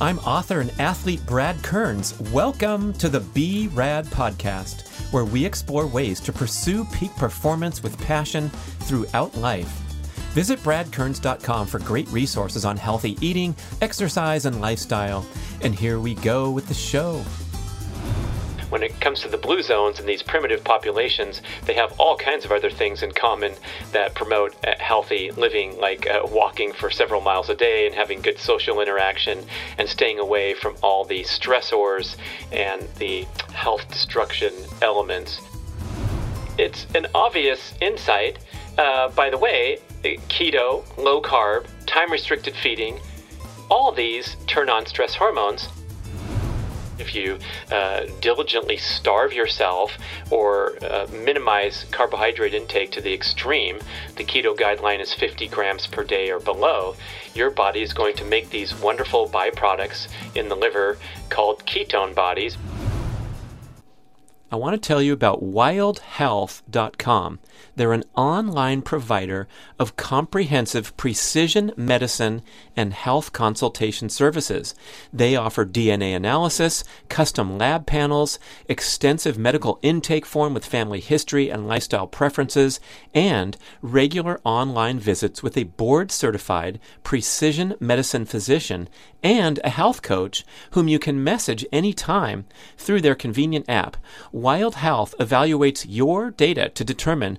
I'm author and athlete Brad Kearns. Welcome to the Be Rad podcast, where we explore ways to pursue peak performance with passion throughout life. Visit bradkearns.com for great resources on healthy eating, exercise, and lifestyle. And here we go with the show when it comes to the blue zones and these primitive populations, they have all kinds of other things in common that promote uh, healthy living, like uh, walking for several miles a day and having good social interaction and staying away from all the stressors and the health destruction elements. It's an obvious insight. Uh, by the way, keto, low carb, time restricted feeding, all these turn on stress hormones if you uh, diligently starve yourself or uh, minimize carbohydrate intake to the extreme, the keto guideline is 50 grams per day or below, your body is going to make these wonderful byproducts in the liver called ketone bodies. I want to tell you about wildhealth.com. They're an online provider of comprehensive precision medicine and health consultation services. They offer DNA analysis, custom lab panels, extensive medical intake form with family history and lifestyle preferences, and regular online visits with a board certified precision medicine physician and a health coach whom you can message anytime through their convenient app. Wild Health evaluates your data to determine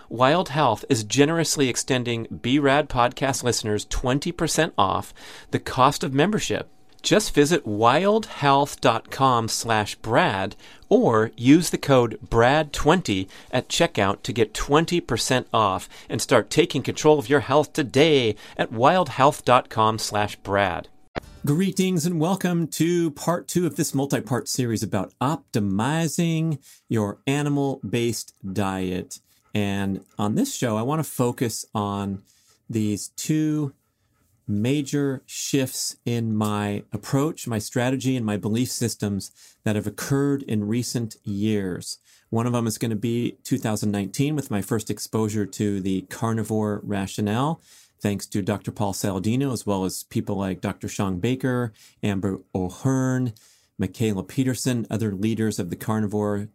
Wild Health is generously extending BRAD podcast listeners 20% off the cost of membership. Just visit wildhealth.com slash Brad or use the code BRAD20 at checkout to get 20% off and start taking control of your health today at wildhealth.com slash Brad. Greetings and welcome to part two of this multi part series about optimizing your animal based diet. And on this show, I want to focus on these two major shifts in my approach, my strategy, and my belief systems that have occurred in recent years. One of them is going to be 2019 with my first exposure to the carnivore rationale, thanks to Dr. Paul Saladino, as well as people like Dr. Shawn Baker, Amber O'Hearn, Mikhaila Peterson, other leaders of the carnivore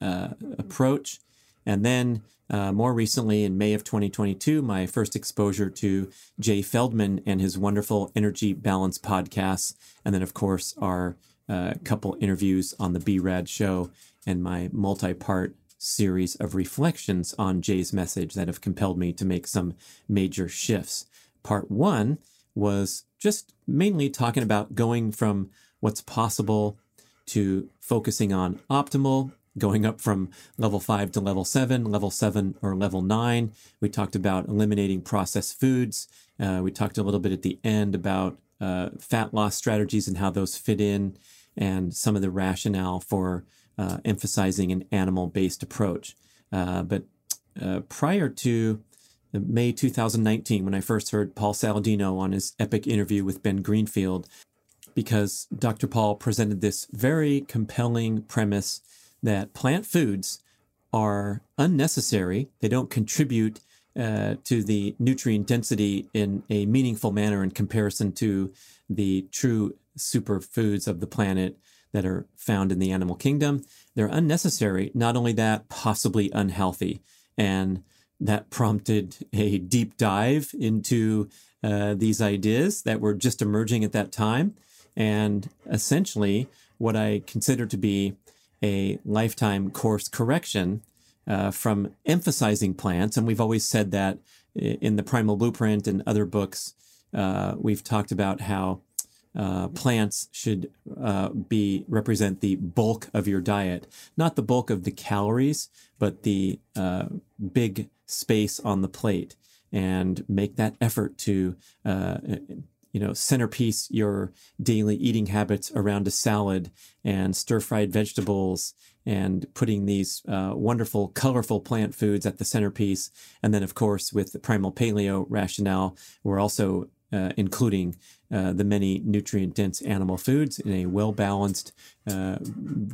uh, approach. And then uh, more recently, in May of 2022, my first exposure to Jay Feldman and his wonderful Energy Balance podcast. And then, of course, our uh, couple interviews on the B Rad show and my multi part series of reflections on Jay's message that have compelled me to make some major shifts. Part one was just mainly talking about going from what's possible to focusing on optimal going up from level five to level seven, level seven or level nine. We talked about eliminating processed foods. Uh, we talked a little bit at the end about uh, fat loss strategies and how those fit in, and some of the rationale for uh, emphasizing an animal based approach. Uh, but uh, prior to May 2019, when I first heard Paul Saladino on his epic interview with Ben Greenfield, because Dr. Paul presented this very compelling premise that plant foods are unnecessary. They don't contribute uh, to the nutrient density in a meaningful manner in comparison to the true superfoods of the planet that are found in the animal kingdom. They're unnecessary. Not only that, possibly unhealthy. And that prompted a deep dive into uh, these ideas that were just emerging at that time. And essentially, what I consider to be a lifetime course correction uh, from emphasizing plants. And we've always said that in the Primal Blueprint and other books, uh, we've talked about how uh, plants should uh, be represent the bulk of your diet, not the bulk of the calories, but the uh, big space on the plate, and make that effort to uh, you know, centerpiece your daily eating habits around a salad and stir fried vegetables and putting these uh, wonderful, colorful plant foods at the centerpiece. And then, of course, with the primal paleo rationale, we're also uh, including uh, the many nutrient dense animal foods in a well balanced uh,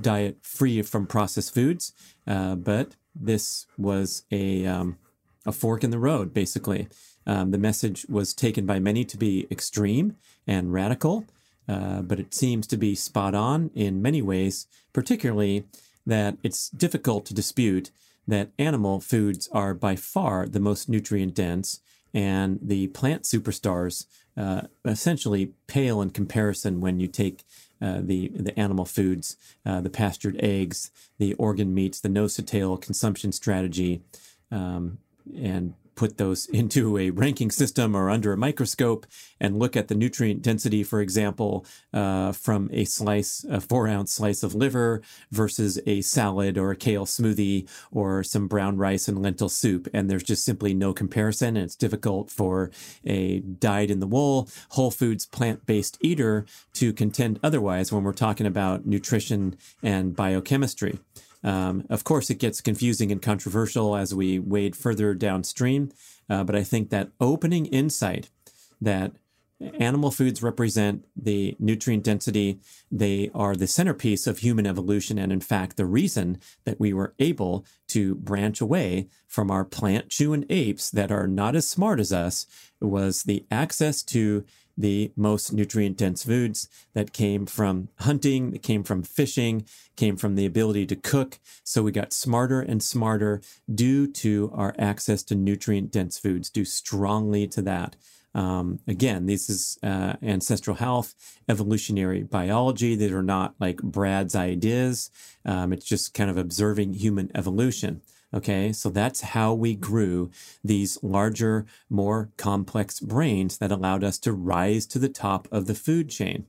diet free from processed foods. Uh, but this was a, um, a fork in the road, basically. Um, the message was taken by many to be extreme and radical, uh, but it seems to be spot on in many ways, particularly that it's difficult to dispute that animal foods are by far the most nutrient dense, and the plant superstars uh, essentially pale in comparison when you take uh, the the animal foods, uh, the pastured eggs, the organ meats, the nose to tail consumption strategy, um, and put those into a ranking system or under a microscope and look at the nutrient density, for example, uh, from a slice, a four ounce slice of liver versus a salad or a kale smoothie or some brown rice and lentil soup. And there's just simply no comparison. And it's difficult for a dyed in the wool, whole foods, plant based eater to contend otherwise when we're talking about nutrition and biochemistry. Um, of course, it gets confusing and controversial as we wade further downstream, uh, but I think that opening insight that animal foods represent the nutrient density, they are the centerpiece of human evolution, and in fact, the reason that we were able to branch away from our plant chewing apes that are not as smart as us was the access to the most nutrient dense foods that came from hunting, that came from fishing, came from the ability to cook. So we got smarter and smarter due to our access to nutrient dense foods, due strongly to that. Um, again, this is uh, ancestral health, evolutionary biology. These are not like Brad's ideas. Um, it's just kind of observing human evolution. Okay, so that's how we grew these larger, more complex brains that allowed us to rise to the top of the food chain.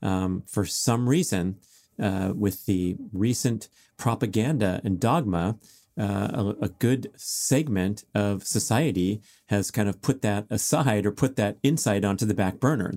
Um, for some reason, uh, with the recent propaganda and dogma, uh, a, a, good segment of society has kind of put that aside or put that insight onto the back burner.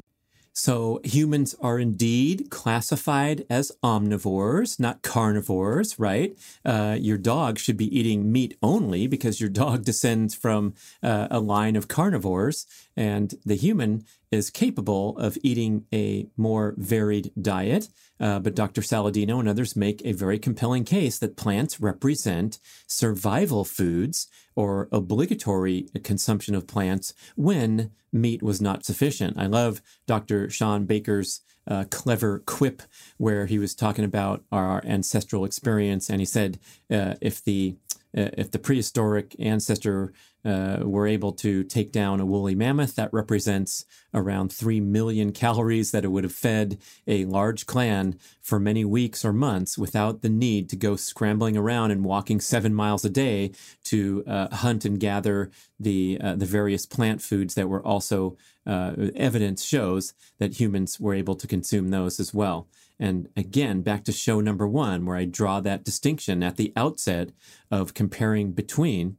So humans are indeed classified as omnivores, not carnivores, right? Uh, your dog should be eating meat only because your dog descends from uh, a line of carnivores, and the human is capable of eating a more varied diet. Uh, but Dr. Saladino and others make a very compelling case that plants represent survival foods or obligatory consumption of plants when meat was not sufficient. I love Dr. Shawn Baker's uh, clever quip where he was talking about our ancestral experience, and he said uh, if the uh, if the prehistoric ancestor uh, were able to take down a woolly mammoth, that represents around 3 million calories that it would have fed a large clan for many weeks or months without the need to go scrambling around and walking seven miles a day to uh, hunt and gather the, uh, the various plant foods that were also uh, evidence shows that humans were able to consume those as well. And again, back to show number one, where I draw that distinction at the outset of comparing between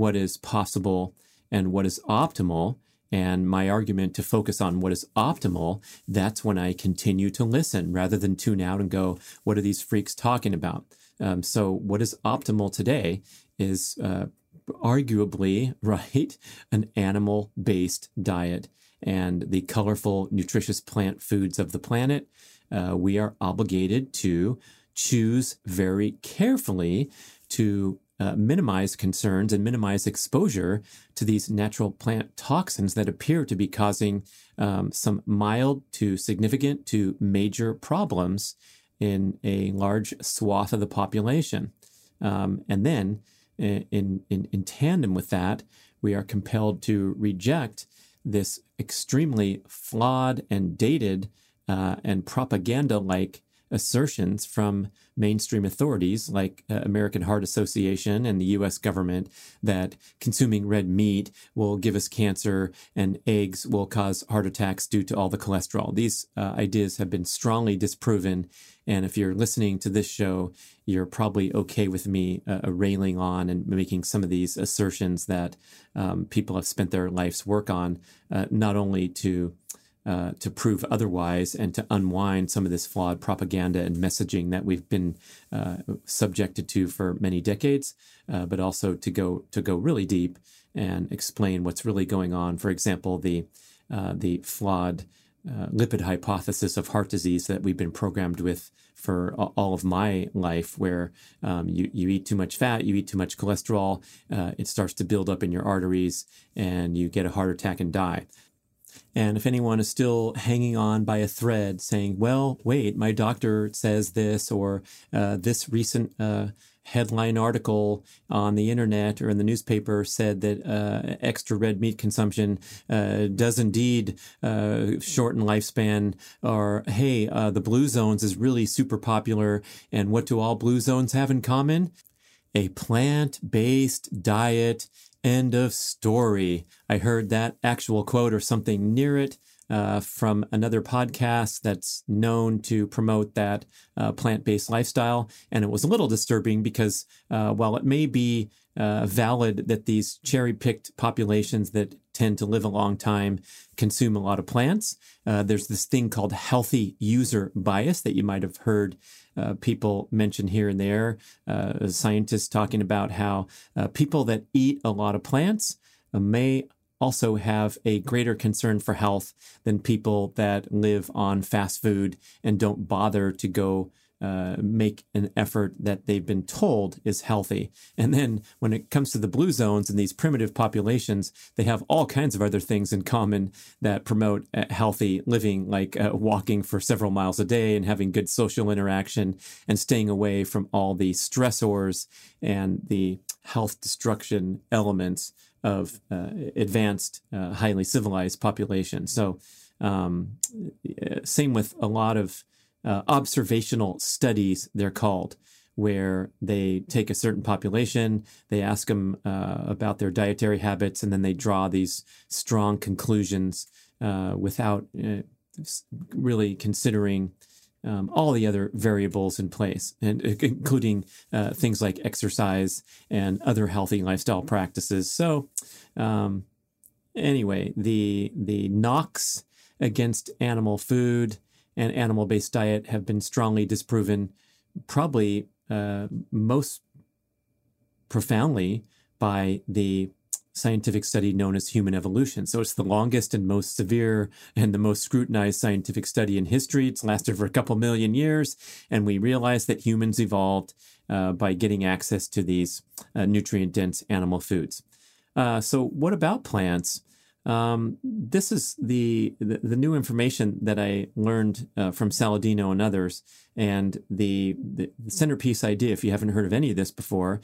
what is possible and what is optimal. And my argument to focus on what is optimal, that's when I continue to listen rather than tune out and go, what are these freaks talking about? Um, so, what is optimal today is uh, arguably, right, an animal based diet and the colorful, nutritious plant foods of the planet. Uh, we are obligated to choose very carefully to uh, minimize concerns and minimize exposure to these natural plant toxins that appear to be causing um, some mild to significant to major problems in a large swath of the population. Um, and then, in, in, in tandem with that, we are compelled to reject this extremely flawed and dated uh, and propaganda like assertions from mainstream authorities like uh, American Heart Association and the US government that consuming red meat will give us cancer and eggs will cause heart attacks due to all the cholesterol. These uh, ideas have been strongly disproven. And if you're listening to this show, you're probably okay with me uh, railing on and making some of these assertions that um, people have spent their life's work on, uh, not only to uh, to prove otherwise and to unwind some of this flawed propaganda and messaging that we've been uh, subjected to for many decades, uh, but also to go to go really deep and explain what's really going on. For example, the uh, the flawed uh, lipid hypothesis of heart disease that we've been programmed with for all of my life, where um, you, you eat too much fat, you eat too much cholesterol, uh, it starts to build up in your arteries, and you get a heart attack and die. And if anyone is still hanging on by a thread saying, well, wait, my doctor says this, or uh, this recent uh, headline article on the internet or in the newspaper said that uh, extra red meat consumption uh, does indeed uh, shorten lifespan, or hey, uh, the blue zones is really super popular. And what do all blue zones have in common? A plant based diet End of story. I heard that actual quote or something near it uh, from another podcast that's known to promote that uh, plant based lifestyle. And it was a little disturbing because uh, while it may be uh, valid that these cherry picked populations that tend to live a long time consume a lot of plants, uh, there's this thing called healthy user bias that you might have heard uh, people mention here and there. Uh, scientists talking about how uh, people that eat a lot of plants uh, may also have a greater concern for health than people that live on fast food and don't bother to go uh, make an effort that they've been told is healthy. And then when it comes to the blue zones and these primitive populations, they have all kinds of other things in common that promote uh, healthy living, like uh, walking for several miles a day and having good social interaction and staying away from all the stressors and the health destruction elements of uh, advanced, highly civilized populations. So, um, same with a lot of uh, observational studies, they're called, where they take a certain population, they ask them uh, about their dietary habits, and then they draw these strong conclusions uh, without uh, really considering. Um, all the other variables in place, and uh, including uh, things like exercise and other healthy lifestyle practices. So, um, anyway, the the knocks against animal food and animal based diet have been strongly disproven, probably uh, most profoundly by the scientific study known as human evolution. So it's the longest and most severe and the most scrutinized scientific study in history. It's lasted for a couple million years. And we realized that humans evolved uh, by getting access to these uh, nutrient dense animal foods. Uh, so, what about plants? Um, this is the, the, the new information that I learned uh, from Saladino and others, and the, the centerpiece idea. If you haven't heard of any of this before,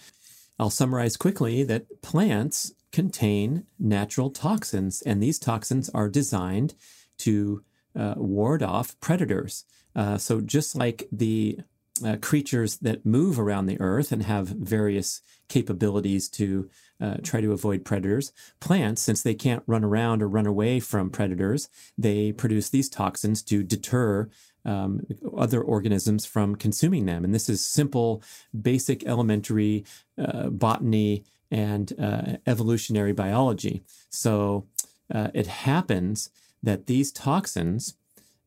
I'll summarize quickly that plants contain natural toxins, and these toxins are designed to uh, ward off predators. Uh, so just like the uh, creatures that move around the earth and have various capabilities to uh, try to avoid predators. Plants, since they can't run around or run away from predators, they produce these toxins to deter um, other organisms from consuming them. And this is simple, basic, elementary uh, botany and uh, evolutionary biology. So uh, it happens that these toxins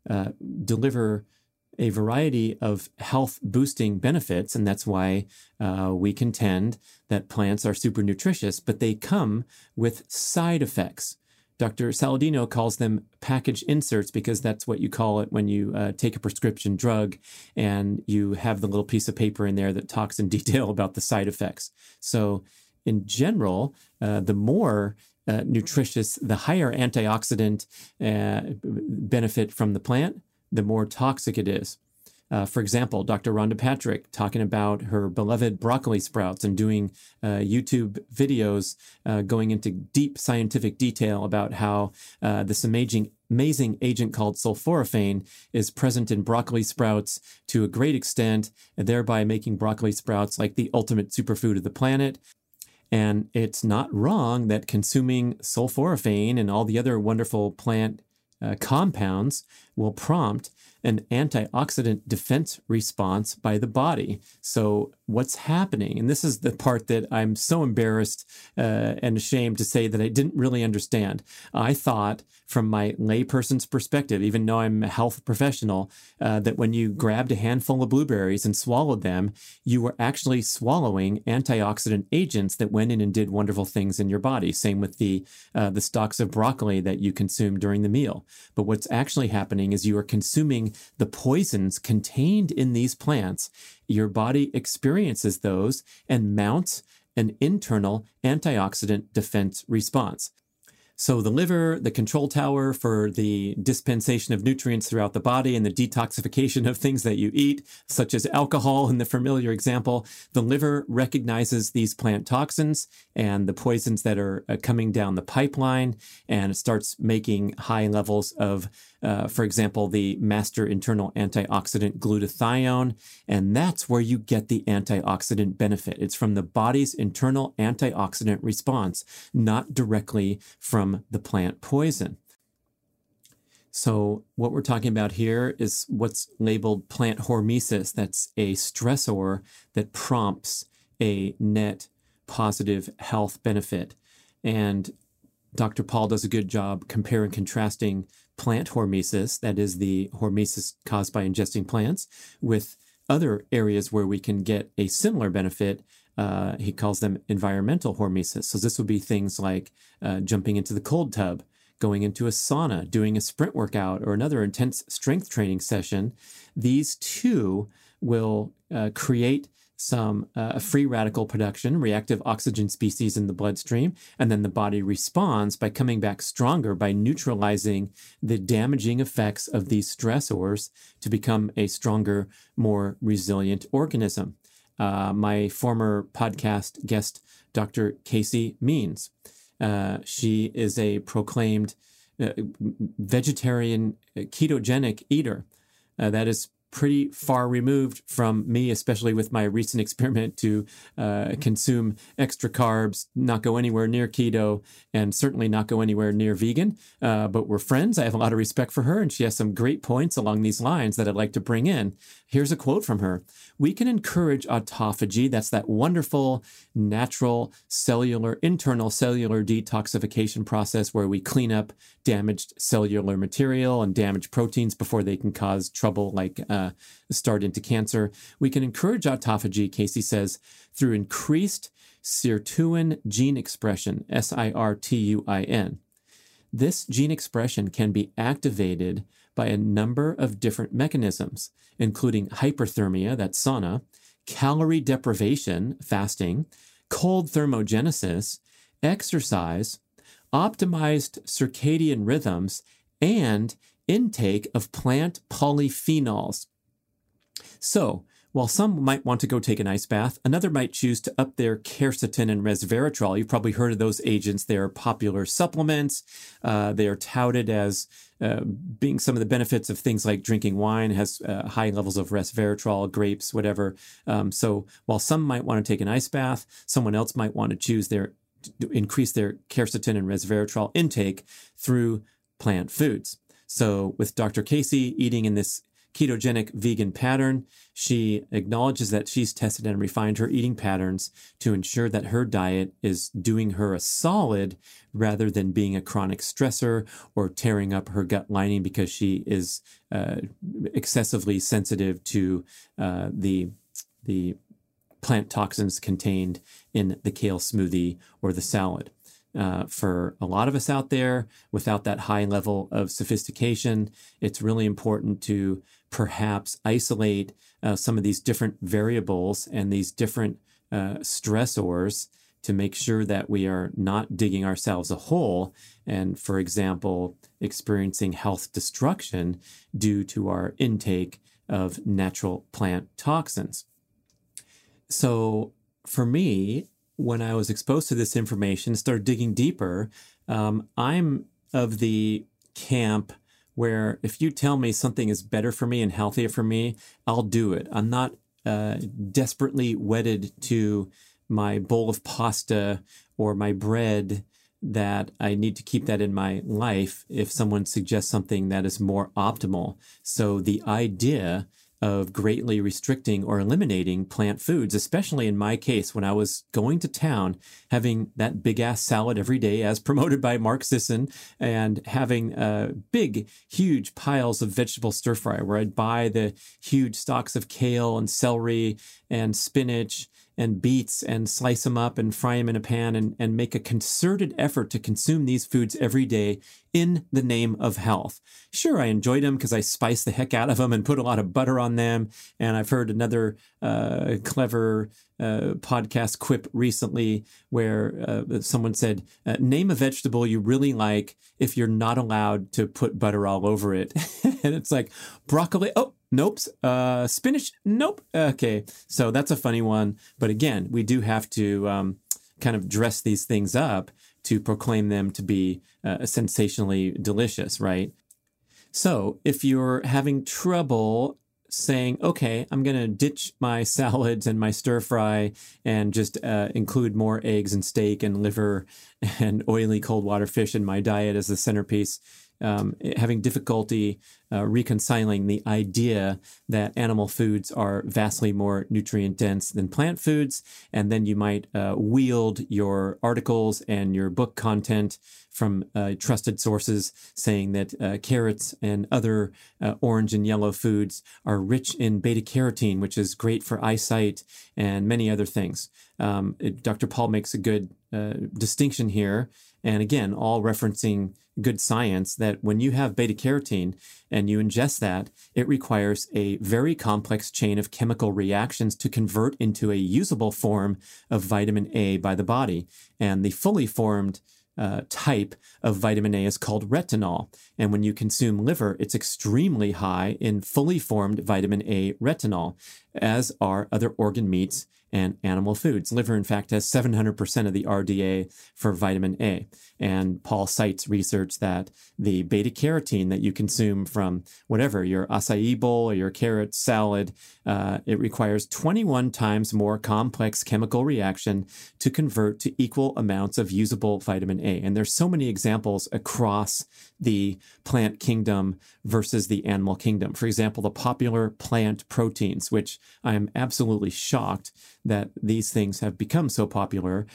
uh, deliver a variety of health boosting benefits, and that's why uh, we contend that plants are super nutritious, but they come with side effects. Dr. Saladino calls them package inserts because that's what you call it when you uh, take a prescription drug and you have the little piece of paper in there that talks in detail about the side effects. So, in general, uh, the more uh, nutritious, the higher antioxidant uh, benefit from the plant, the more toxic it is. Uh, for example, Dr. Rhonda Patrick talking about her beloved broccoli sprouts and doing uh, YouTube videos uh, going into deep scientific detail about how uh, this amazing amazing agent called sulforaphane is present in broccoli sprouts to a great extent, thereby making broccoli sprouts like the ultimate superfood of the planet. And it's not wrong that consuming sulforaphane and all the other wonderful plant uh, compounds will prompt an antioxidant defense response by the body. So, what's happening? And this is the part that I'm so embarrassed uh, and ashamed to say that I didn't really understand. I thought, from my layperson's perspective, even though I'm a health professional, uh, that when you grabbed a handful of blueberries and swallowed them, you were actually swallowing antioxidant agents that went in and did wonderful things in your body. Same with the uh, the stalks of broccoli that you consume during the meal. But what's actually happening is you are consuming the poisons contained in these plants, your body experiences those and mounts an internal antioxidant defense response. So, the liver, the control tower for the dispensation of nutrients throughout the body and the detoxification of things that you eat, such as alcohol in the familiar example, the liver recognizes these plant toxins and the poisons that are uh, coming down the pipeline, and starts making high levels of uh, for example, the master internal antioxidant glutathione. And that's where you get the antioxidant benefit. It's from the body's internal antioxidant response, not directly from the plant poison. So, what we're talking about here is what's labeled plant hormesis. That's a stressor that prompts a net positive health benefit. And Dr. Paul does a good job comparing and contrasting plant hormesis, that is the hormesis caused by ingesting plants, with other areas where we can get a similar benefit. Uh, he calls them environmental hormesis. So this would be things like uh, jumping into the cold tub, going into a sauna, doing a sprint workout, or another intense strength training session. These two will uh, create some uh, free radical production, reactive oxygen species in the bloodstream, and then the body responds by coming back stronger by neutralizing the damaging effects of these stressors to become a stronger, more resilient organism. Uh, my former podcast guest, Dr. Casey Means, uh, she is a proclaimed uh, vegetarian ketogenic eater. Uh, that is pretty far removed from me, especially with my recent experiment to uh, consume extra carbs, not go anywhere near keto, and certainly not go anywhere near vegan. Uh, but we're friends. I have a lot of respect for her, and she has some great points along these lines that I'd like to bring in. Here's a quote from her We can encourage autophagy. That's that wonderful, natural, cellular, internal cellular detoxification process where we clean up damaged cellular material and damaged proteins before they can cause trouble like uh, Uh, start into cancer. We can encourage autophagy, Casey says, through increased sirtuin gene expression, S I R T U I N. This gene expression can be activated by a number of different mechanisms, including hyperthermia, that's sauna, calorie deprivation, fasting, cold thermogenesis, exercise, optimized circadian rhythms, and intake of plant polyphenols. So, while some might want to go take an ice bath, another might choose to up their quercetin and resveratrol. You've probably heard of those agents. They are popular supplements. Uh, they are touted as uh, being some of the benefits of things like drinking wine has uh, high levels of resveratrol, grapes, whatever. Um, so while some might want to take an ice bath, someone else might want to choose their increase their quercetin and resveratrol intake through plant foods. So with Dr. Casey eating in this ketogenic vegan pattern. She acknowledges that she's tested and refined her eating patterns to ensure that her diet is doing her a solid rather than being a chronic stressor or tearing up her gut lining because she is uh, excessively sensitive to uh, the the plant toxins contained in the kale smoothie or the salad. Uh, for a lot of us out there without that high level of sophistication, it's really important to perhaps isolate uh, some of these different variables and these different uh, stressors to make sure that we are not digging ourselves a hole and, for example, experiencing health destruction due to our intake of natural plant toxins. So, for me, when I was exposed to this information, started digging deeper, um, I'm of the camp where if you tell me something is better for me and healthier for me, I'll do it. I'm not uh, desperately wedded to my bowl of pasta or my bread that I need to keep that in my life if someone suggests something that is more optimal. So the idea of greatly restricting or eliminating plant foods, especially in my case when I was going to town, having that big ass salad every day as promoted by Mark Sisson and having uh, big, huge piles of vegetable stir fry where I'd buy the huge stalks of kale and celery and spinach and beets and slice them up and fry them in a pan and, and make a concerted effort to consume these foods every day in the name of health. Sure, I enjoyed them because I spiced the heck out of them and put a lot of butter on them. And I've heard another uh, clever uh, podcast quip recently where uh, someone said, uh, Name a vegetable you really like if you're not allowed to put butter all over it. and it's like broccoli. Oh, Nope. Uh, spinach. Nope. Okay. So that's a funny one. But again, we do have to um, kind of dress these things up to proclaim them to be uh, sensationally delicious, right? So if you're having trouble saying, okay, I'm going to ditch my salads and my stir fry and just uh, include more eggs and steak and liver and oily cold water fish in my diet as the centerpiece, um, having difficulty uh, reconciling the idea that animal foods are vastly more nutrient dense than plant foods. And then you might uh, wield your articles and your book content from uh, trusted sources saying that uh, carrots and other uh, orange and yellow foods are rich in beta carotene, which is great for eyesight and many other things. Um, it, Dr. Paul makes a good uh, distinction here. And again, all referencing good science that when you have beta carotene and you ingest that, it requires a very complex chain of chemical reactions to convert into a usable form of vitamin A by the body. And the fully formed uh, type of vitamin A is called retinol. And when you consume liver, it's extremely high in fully formed vitamin A retinol, as are other organ meats and animal foods. Liver, in fact, has 700% of the RDA for vitamin A. And Paul cites research that the beta carotene that you consume from whatever, your acai bowl or your carrot salad, uh, it requires 21 times more complex chemical reaction to convert to equal amounts of usable vitamin A. And there's so many examples across the plant kingdom versus the animal kingdom. For example, the popular plant proteins, which I am absolutely shocked that these things have become so popular.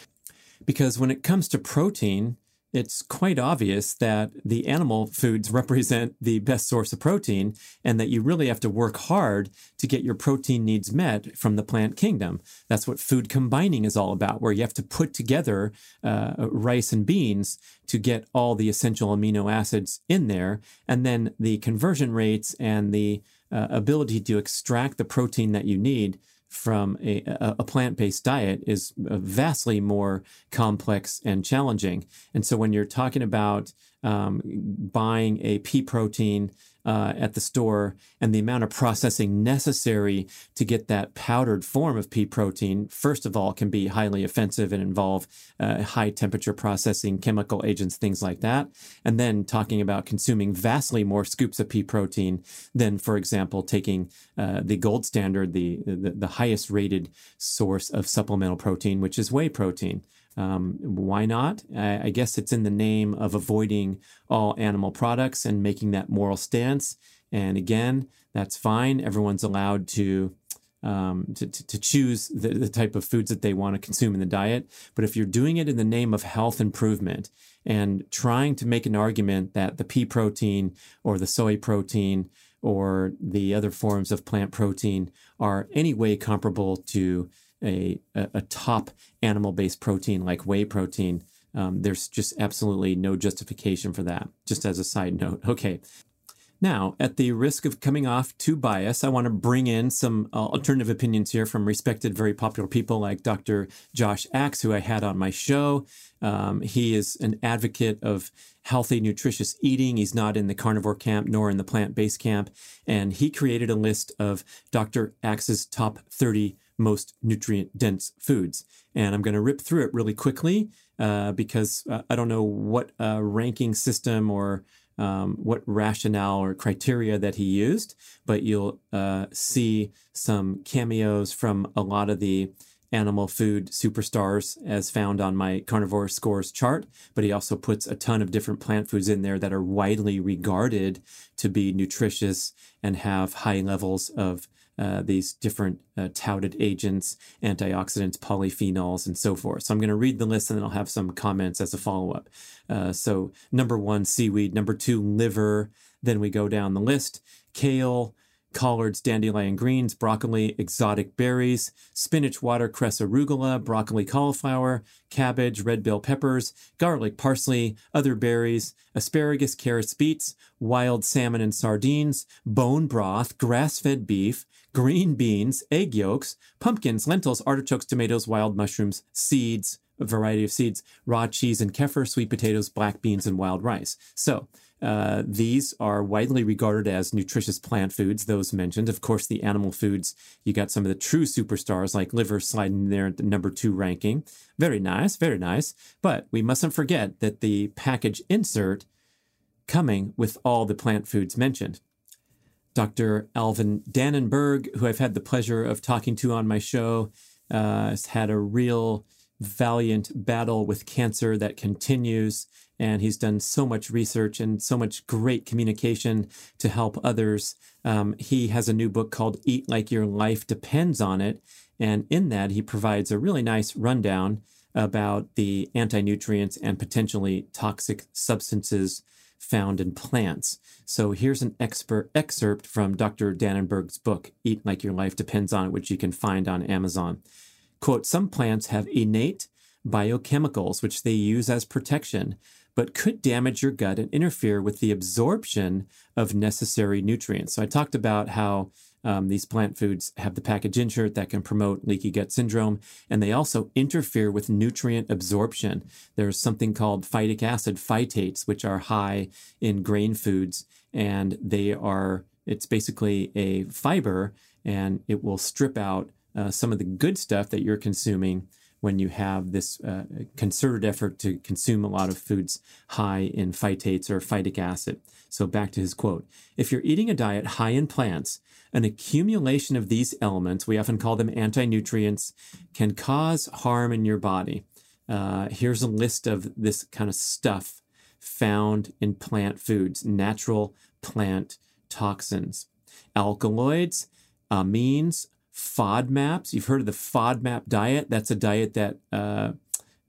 Because when it comes to protein, it's quite obvious that the animal foods represent the best source of protein and that you really have to work hard to get your protein needs met from the plant kingdom. That's what food combining is all about, where you have to put together uh, rice and beans to get all the essential amino acids in there. And then the conversion rates and the uh, ability to extract the protein that you need from a, a plant-based diet is uh, vastly more complex and challenging. And so when you're talking about um, buying a pea protein uh, at the store and the amount of processing necessary to get that powdered form of pea protein, first of all, can be highly offensive and involve uh, high temperature processing, chemical agents, things like that. And then talking about consuming vastly more scoops of pea protein than, for example, taking uh, the gold standard, the, the, the highest rated source of supplemental protein, which is whey protein. Um, why not? I, I, guess it's in the name of avoiding all animal products and making that moral stance. And again, that's fine. Everyone's allowed to um, to, to, to, choose the, the type of foods that they want to consume in the diet. But if you're doing it in the name of health improvement and trying to make an argument that the pea protein or the soy protein or the other forms of plant protein are any way comparable to a, a, top animal based protein like whey protein, um, there's just absolutely no justification for that. Just as a side note. Okay. Now, at the risk of coming off too biased, I want to bring in some uh, alternative opinions here from respected, very popular people like Dr. Josh Axe, who I had on my show. Um, he is an advocate of healthy, nutritious eating. He's not in the carnivore camp nor in the plant based camp. And he created a list of Dr. Axe's top 30 most nutrient dense foods. And I'm going to rip through it really quickly uh, because uh, I don't know what uh, ranking system or um, what rationale or criteria that he used, but you'll uh, see some cameos from a lot of the animal food superstars as found on my carnivore scores chart, but he also puts a ton of different plant foods in there that are widely regarded to be nutritious and have high levels of uh, these different uh, touted agents, antioxidants, polyphenols, and so forth. So I'm going to read the list and then I'll have some comments as a follow up. Uh, so, number one, seaweed. Number two, liver. Then we go down the list kale, collards, dandelion greens, broccoli, exotic berries, spinach, watercress, arugula, broccoli, cauliflower, cabbage, red bell peppers, garlic, parsley, other berries, asparagus, carrots, beets, wild salmon and sardines, bone broth, grass fed beef, green beans, egg yolks, pumpkins, lentils, artichokes, tomatoes, wild mushrooms, seeds, a variety of seeds, raw cheese and kefir, sweet potatoes, black beans, and wild rice. So, uh, these are widely regarded as nutritious plant foods, those mentioned. Of course, the animal foods, you got some of the true superstars like liver sliding there at the number two ranking. Very nice, very nice. But we mustn't forget that the package insert coming with all the plant foods mentioned. Dr. Alvin Danenberg, who I've had the pleasure of talking to on my show, uh, has had a real valiant battle with cancer that continues. And he's done so much research and so much great communication to help others. Um, he has a new book called Eat Like Your Life Depends on It. And in that, he provides a really nice rundown about the anti nutrients and potentially toxic substances found in plants. So here's an expert excerpt from Dr. Danenberg's book, Eat Like Your Life Depends on It, which you can find on Amazon. Quote, some plants have innate biochemicals which they use as protection, but could damage your gut and interfere with the absorption of necessary nutrients. So I talked about how um, these plant foods have the package insert that can promote leaky gut syndrome, and they also interfere with nutrient absorption. There's something called phytic acid phytates, which are high in grain foods, and they are, it's basically a fiber, and it will strip out uh, some of the good stuff that you're consuming when you have this uh, concerted effort to consume a lot of foods high in phytates or phytic acid. So, back to his quote If you're eating a diet high in plants, an accumulation of these elements, we often call them anti nutrients, can cause harm in your body. Uh, here's a list of this kind of stuff found in plant foods natural plant toxins, alkaloids, amines, FODMAPs. You've heard of the FODMAP diet. That's a diet that uh,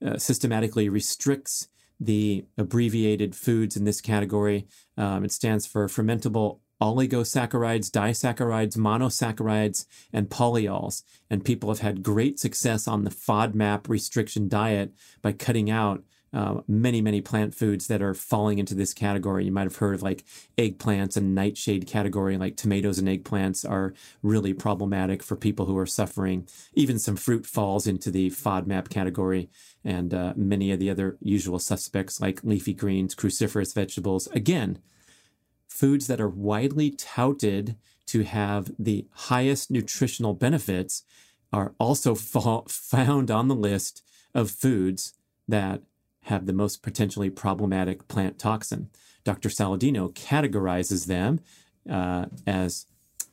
uh, systematically restricts the abbreviated foods in this category. Um, it stands for fermentable oligosaccharides, disaccharides, monosaccharides, and polyols. And people have had great success on the FODMAP restriction diet by cutting out uh, many, many plant foods that are falling into this category. You might have heard of like eggplants and nightshade category, like tomatoes and eggplants are really problematic for people who are suffering. Even some fruit falls into the FODMAP category, and uh, many of the other usual suspects like leafy greens, cruciferous vegetables. Again, foods that are widely touted to have the highest nutritional benefits are also fa- found on the list of foods that have the most potentially problematic plant toxin. Dr. Saladino categorizes them uh, as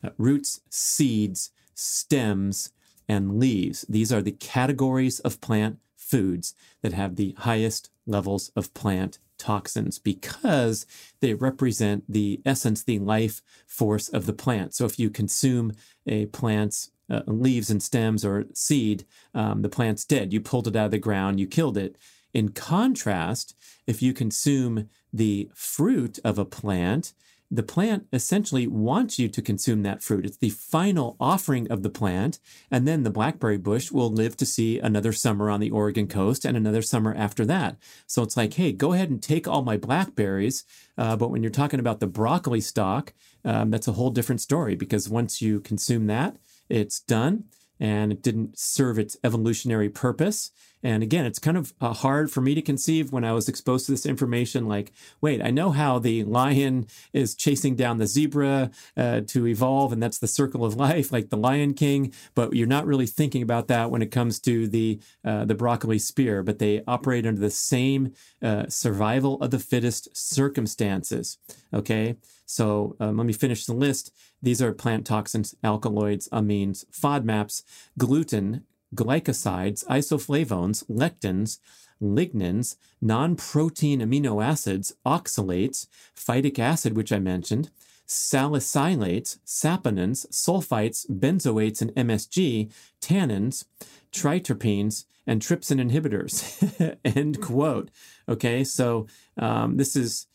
uh, roots, seeds, stems, and leaves. These are the categories of plant foods that have the highest levels of plant toxins because they represent the essence, the life force of the plant. So if you consume a plant's uh, leaves and stems or seed, um, the plant's dead. You pulled it out of the ground, you killed it. In contrast, if you consume the fruit of a plant, the plant essentially wants you to consume that fruit. It's the final offering of the plant. And then the blackberry bush will live to see another summer on the Oregon coast and another summer after that. So it's like, hey, go ahead and take all my blackberries. Uh, but when you're talking about the broccoli stalk, um, that's a whole different story because once you consume that, it's done and it didn't serve its evolutionary purpose And again, it's kind of uh, hard for me to conceive when I was exposed to this information. Like, wait, I know how the lion is chasing down the zebra uh, to evolve, and that's the circle of life, like the Lion King. But you're not really thinking about that when it comes to the uh, the broccoli spear. But they operate under the same uh, survival of the fittest circumstances. Okay, so um, let me finish the list. These are plant toxins, alkaloids, amines, FODMAPs, gluten, glycosides, isoflavones, lectins, lignans, non protein amino acids, oxalates, phytic acid, which I mentioned, salicylates, saponins, sulfites, benzoates, and MSG, tannins, triterpenes, and trypsin inhibitors. End quote. Okay, so um, this is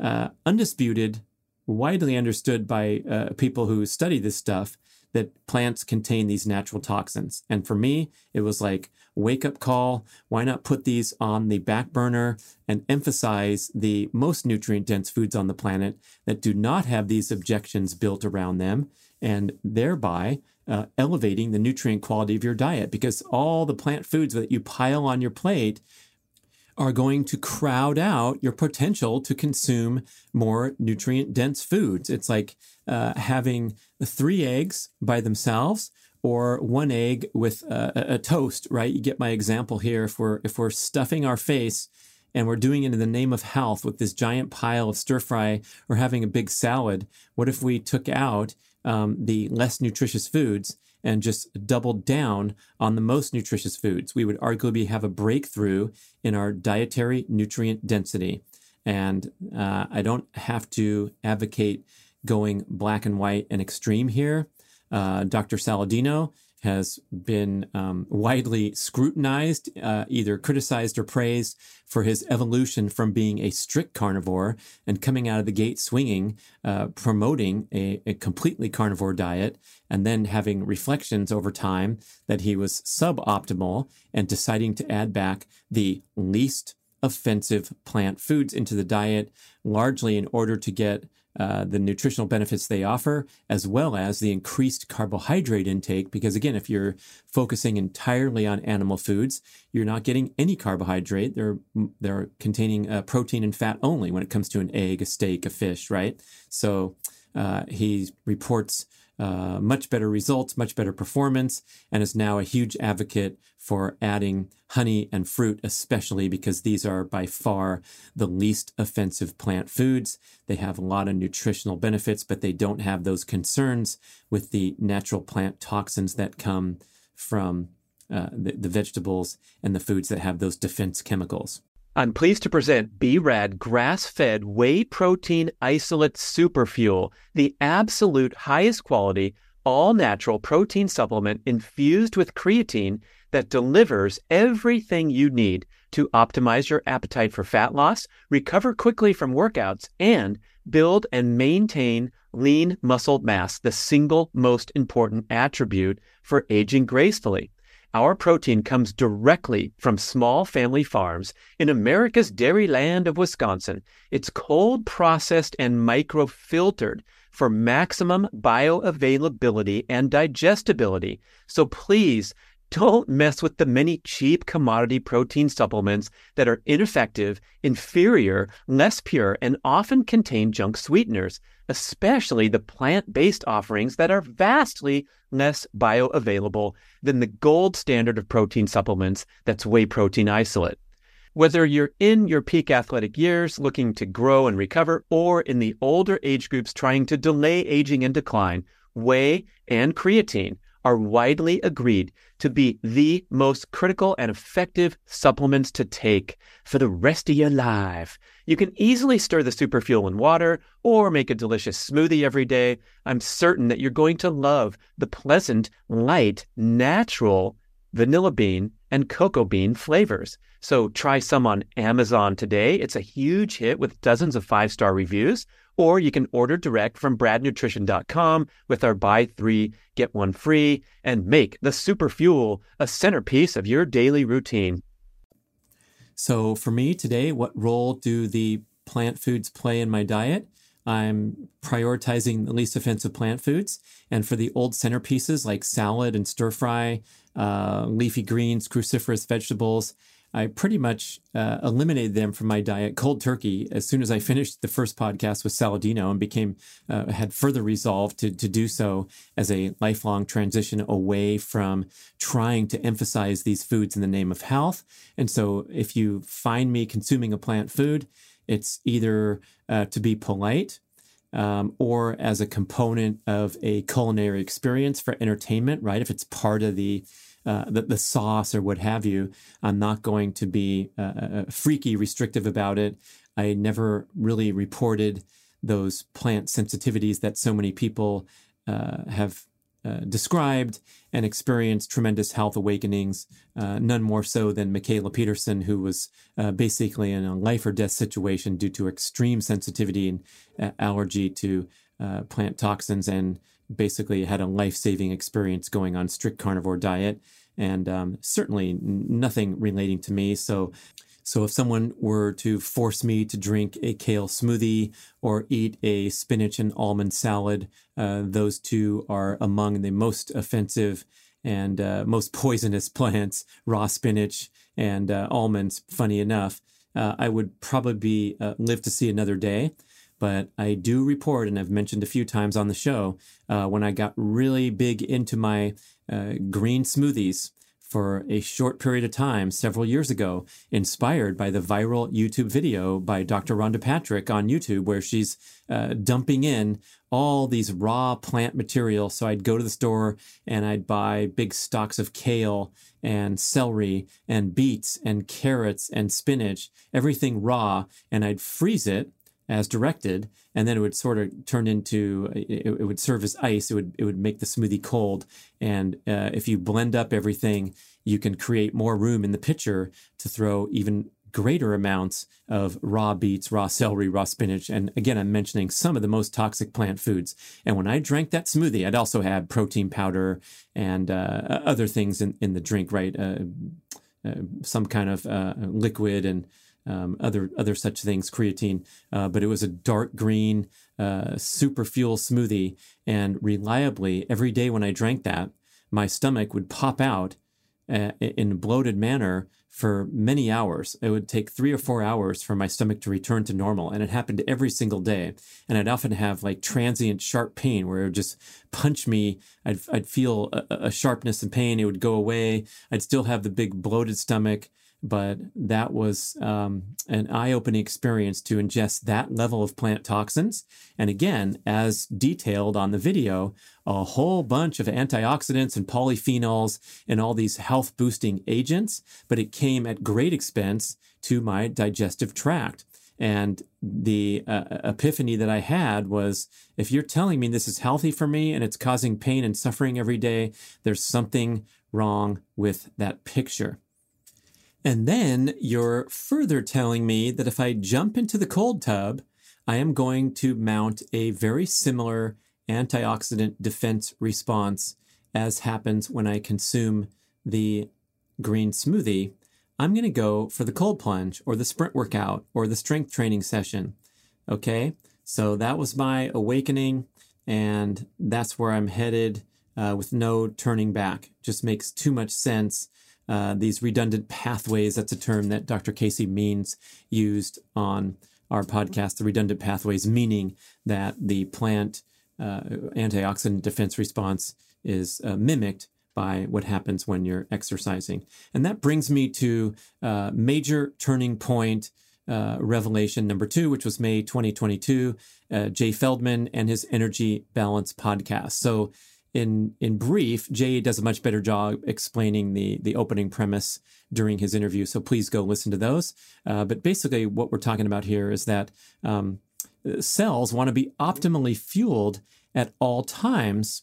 uh, undisputed, widely understood by uh, people who study this stuff that plants contain these natural toxins. And for me, it was like, wake up call. Why not put these on the back burner and emphasize the most nutrient dense foods on the planet that do not have these objections built around them and thereby uh, elevating the nutrient quality of your diet? Because all the plant foods that you pile on your plate are going to crowd out your potential to consume more nutrient dense foods. It's like uh, having three eggs by themselves or one egg with a, a, toast, right? You get my example here. If we're, if we're stuffing our face and we're doing it in the name of health with this giant pile of stir fry or having a big salad, what if we took out um, the less nutritious foods and just doubled down on the most nutritious foods, we would arguably have a breakthrough in our dietary nutrient density. And uh, I don't have to advocate going black and white and extreme here. Uh, Dr. Saladino has been um, widely scrutinized, uh, either criticized or praised for his evolution from being a strict carnivore and coming out of the gate swinging, uh, promoting a, a, completely carnivore diet, and then having reflections over time that he was suboptimal and deciding to add back the least offensive plant foods into the diet, largely in order to get uh, the nutritional benefits they offer, as well as the increased carbohydrate intake. Because again, if you're focusing entirely on animal foods, you're not getting any carbohydrate. They're they're containing uh, protein and fat only when it comes to an egg, a steak, a fish, right? So uh, he reports uh, much better results, much better performance, and is now a huge advocate for adding honey and fruit, especially because these are by far the least offensive plant foods. They have a lot of nutritional benefits, but they don't have those concerns with the natural plant toxins that come from uh, the, the vegetables and the foods that have those defense chemicals. I'm pleased to present B-Rad grass-fed whey protein isolate superfuel, the absolute highest quality, all-natural protein supplement infused with creatine that delivers everything you need to optimize your appetite for fat loss, recover quickly from workouts, and build and maintain lean muscle mass, the single most important attribute for aging gracefully. Our protein comes directly from small family farms in America's dairy land of Wisconsin. It's cold processed and microfiltered for maximum bioavailability and digestibility. So please don't mess with the many cheap commodity protein supplements that are ineffective, inferior, less pure, and often contain junk sweeteners especially the plant based offerings that are vastly less bioavailable than the gold standard of protein supplements that's whey protein isolate. Whether you're in your peak athletic years looking to grow and recover, or in the older age groups trying to delay aging and decline, whey and creatine are widely agreed to be the most critical and effective supplements to take for the rest of your life. You can easily stir the superfuel in water or make a delicious smoothie every day. I'm certain that you're going to love the pleasant, light, natural vanilla bean and cocoa bean flavors. So try some on Amazon today. It's a huge hit with dozens of five star reviews or you can order direct from bradnutrition.com with our buy three, get one free, and make the super fuel a centerpiece of your daily routine. So, for me today, what role do the plant foods play in my diet? I'm prioritizing the least offensive plant foods. And for the old centerpieces like salad and stir fry, uh, leafy greens, cruciferous vegetables. I pretty much uh, eliminated them from my diet cold turkey as soon as I finished the first podcast with Saladino and became uh, had further resolve to to do so as a lifelong transition away from trying to emphasize these foods in the name of health. And so, if you find me consuming a plant food, it's either uh, to be polite um, or as a component of a culinary experience for entertainment, right? If it's part of the uh, the, the, sauce or what have you. I'm not going to be uh, uh, uh, freaky restrictive about it. I never really reported those plant sensitivities that so many people uh, have uh, described and experienced tremendous health awakenings, none more so than Mikhaila Peterson, who was basically in a life or death situation due to extreme sensitivity and allergy to plant toxins and basically had a life saving experience going on strict carnivore diet, and um, certainly nothing relating to me. So, so if someone were to force me to drink a kale smoothie or eat a spinach and almond salad, uh, those two are among the most offensive and uh, most poisonous plants. Raw spinach and uh, almonds. Funny enough, uh, I would probably uh, live to see another day. But I do report, and I've mentioned a few times on the show, uh, when I got really big into my uh, green smoothies for a short period of time several years ago, inspired by the viral YouTube video by Dr. Rhonda Patrick on YouTube, where she's uh, dumping in all these raw plant material. So I'd go to the store and I'd buy big stalks of kale and celery and beets and carrots and spinach, everything raw, and I'd freeze it as directed, and then it would sort of turn into it, it would serve as ice. It would it would make the smoothie cold, and uh, if you blend up everything, you can create more room in the pitcher to throw even greater amounts of raw beets, raw celery, raw spinach. And again, I'm mentioning some of the most toxic plant foods. And when I drank that smoothie, I'd also had protein powder and uh, other things in, in the drink, right? Uh, uh, some kind of uh, liquid and um, other other such things, creatine. Uh, but it was a dark green uh, super fuel smoothie, and reliably every day when I drank that, my stomach would pop out uh, in a bloated manner for many hours. It would take three or four hours for my stomach to return to normal, and it happened every single day. And I'd often have like transient sharp pain where it would just punch me. I'd I'd feel a, a sharpness and pain. It would go away. I'd still have the big bloated stomach but that was um, an eye-opening experience to ingest that level of plant toxins and again as detailed on the video a whole bunch of antioxidants and polyphenols and all these health boosting agents but it came at great expense to my digestive tract and the uh, epiphany that I had was if you're telling me this is healthy for me and it's causing pain and suffering every day, there's something wrong with that picture. And then you're further telling me that if I jump into the cold tub, I am going to mount a very similar antioxidant defense response as happens when I consume the green smoothie. I'm going to go for the cold plunge or the sprint workout or the strength training session. Okay. So that was my awakening, and that's where I'm headed uh, with no turning back. Just makes too much sense uh, these redundant pathways. That's a term that Dr. Casey Means used on our podcast. The redundant pathways, meaning that the plant uh, antioxidant defense response is uh, mimicked by what happens when you're exercising. And that brings me to uh, major turning point. Uh, revelation number two, which was May 2022, uh, Jay Feldman and his Energy Balance podcast. So, in in brief, Jay does a much better job explaining the the opening premise during his interview. So please go listen to those. Uh, but basically, what we're talking about here is that um, cells want to be optimally fueled at all times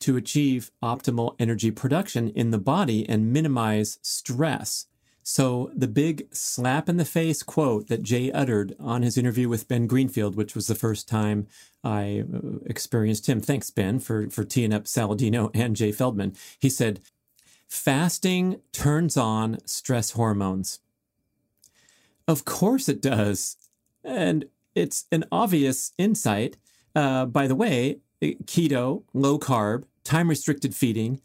to achieve optimal energy production in the body and minimize stress. So, the big slap in the face quote that Jay uttered on his interview with Ben Greenfield, which was the first time I uh, experienced him. Thanks, Ben, for, for teeing up Saladino and Jay Feldman. He said, Fasting turns on stress hormones. Of course it does. And it's an obvious insight. Uh, by the way, keto, low carb, time restricted feeding,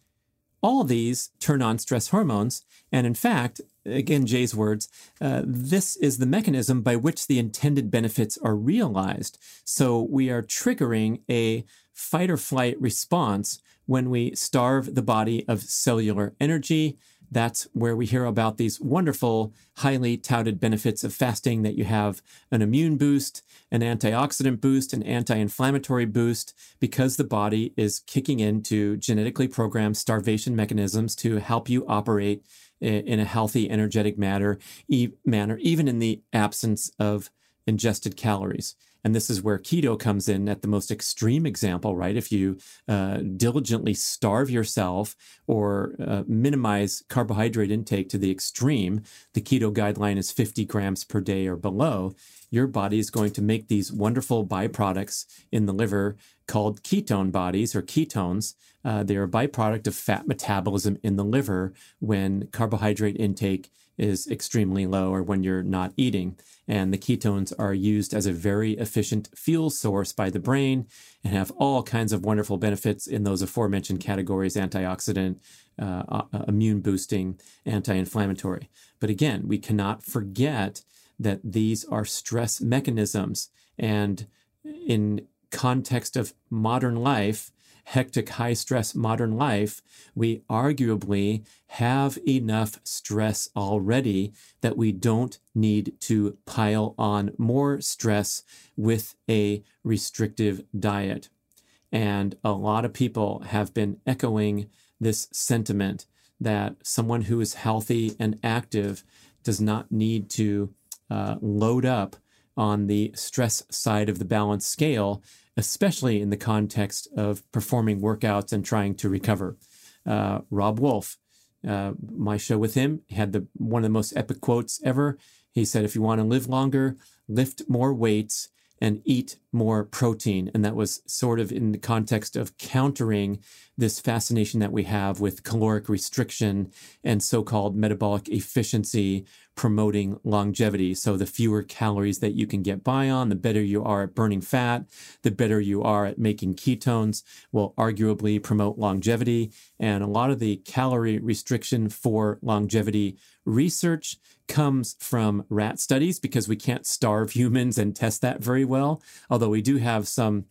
all these turn on stress hormones. And in fact, again, Jay's words, uh, this is the mechanism by which the intended benefits are realized. So we are triggering a fight or flight response when we starve the body of cellular energy. That's where we hear about these wonderful, highly touted benefits of fasting that you have an immune boost, an antioxidant boost, an anti inflammatory boost, because the body is kicking into genetically programmed starvation mechanisms to help you operate in a healthy, energetic manner, manner, even in the absence of ingested calories. And this is where keto comes in at the most extreme example, right? If you uh, diligently starve yourself or uh, minimize carbohydrate intake to the extreme, the keto guideline is 50 grams per day or below. Your body is going to make these wonderful byproducts in the liver called ketone bodies or ketones. Uh, they are a byproduct of fat metabolism in the liver when carbohydrate intake is extremely low or when you're not eating. And the ketones are used as a very efficient fuel source by the brain and have all kinds of wonderful benefits in those aforementioned categories antioxidant, uh, uh, immune boosting, anti inflammatory. But again, we cannot forget that these are stress mechanisms. And in context of modern life, hectic, high stress modern life, we arguably have enough stress already that we don't need to pile on more stress with a restrictive diet. And a lot of people have been echoing this sentiment that someone who is healthy and active does not need to uh, load up on the stress side of the balance scale especially in the context of performing workouts and trying to recover. Uh, Robb Wolf, uh, my show with him, had the one of the most epic quotes ever. He said, "If you want to live longer, lift more weights and eat more protein. And that was sort of in the context of countering this fascination that we have with caloric restriction and so called metabolic efficiency promoting longevity. So the fewer calories that you can get by on, the better you are at burning fat, the better you are at making ketones will arguably promote longevity. And a lot of the calorie restriction for longevity research comes from rat studies because we can't starve humans and test that very well. Although we do have some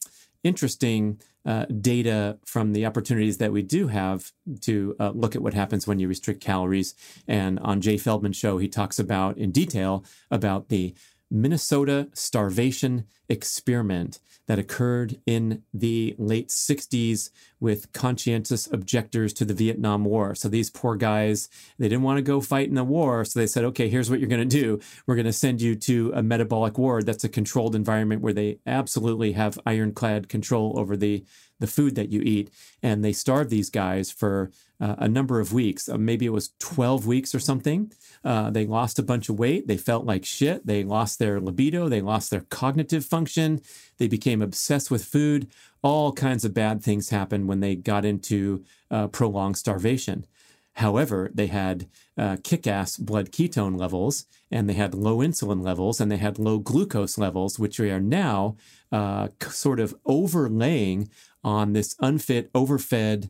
interesting uh, data from the opportunities that we do have to uh, look at what happens when you restrict calories. And on Jay Feldman's show, he talks about in detail about the Minnesota starvation experiment that occurred in the late 60s with conscientious objectors to the Vietnam War. So these poor guys, they didn't want to go fight in the war. So they said, okay, here's what you're going to do. We're going to send you to a metabolic ward that's a controlled environment where they absolutely have ironclad control over the the food that you eat. And they starved these guys for uh, a number of weeks. Uh, maybe it was 12 weeks or something. Uh, they lost a bunch of weight. They felt like shit. They lost their libido. They lost their cognitive function. They became obsessed with food. All kinds of bad things happened when they got into uh, prolonged starvation. However, they had uh, kick ass blood ketone levels and they had low insulin levels and they had low glucose levels, which we are now uh, sort of overlaying on this unfit, overfed,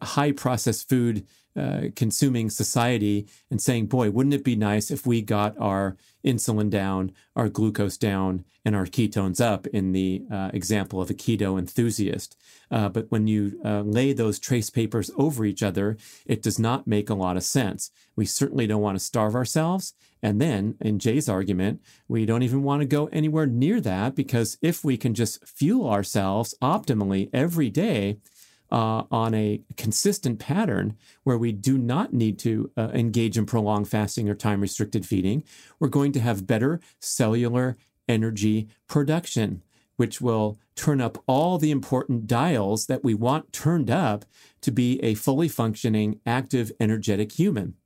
high processed food uh, consuming society and saying, boy, wouldn't it be nice if we got our insulin down, our glucose down, and our ketones up in the uh, example of a keto enthusiast. Uh, but when you uh, lay those trace papers over each other, it does not make a lot of sense. We certainly don't want to starve ourselves. And then, in Jay's argument, we don't even want to go anywhere near that because if we can just fuel ourselves optimally every day, uh, on a consistent pattern where we do not need to uh, engage in prolonged fasting or time restricted feeding, we're going to have better cellular energy production, which will turn up all the important dials that we want turned up to be a fully functioning, active, energetic human,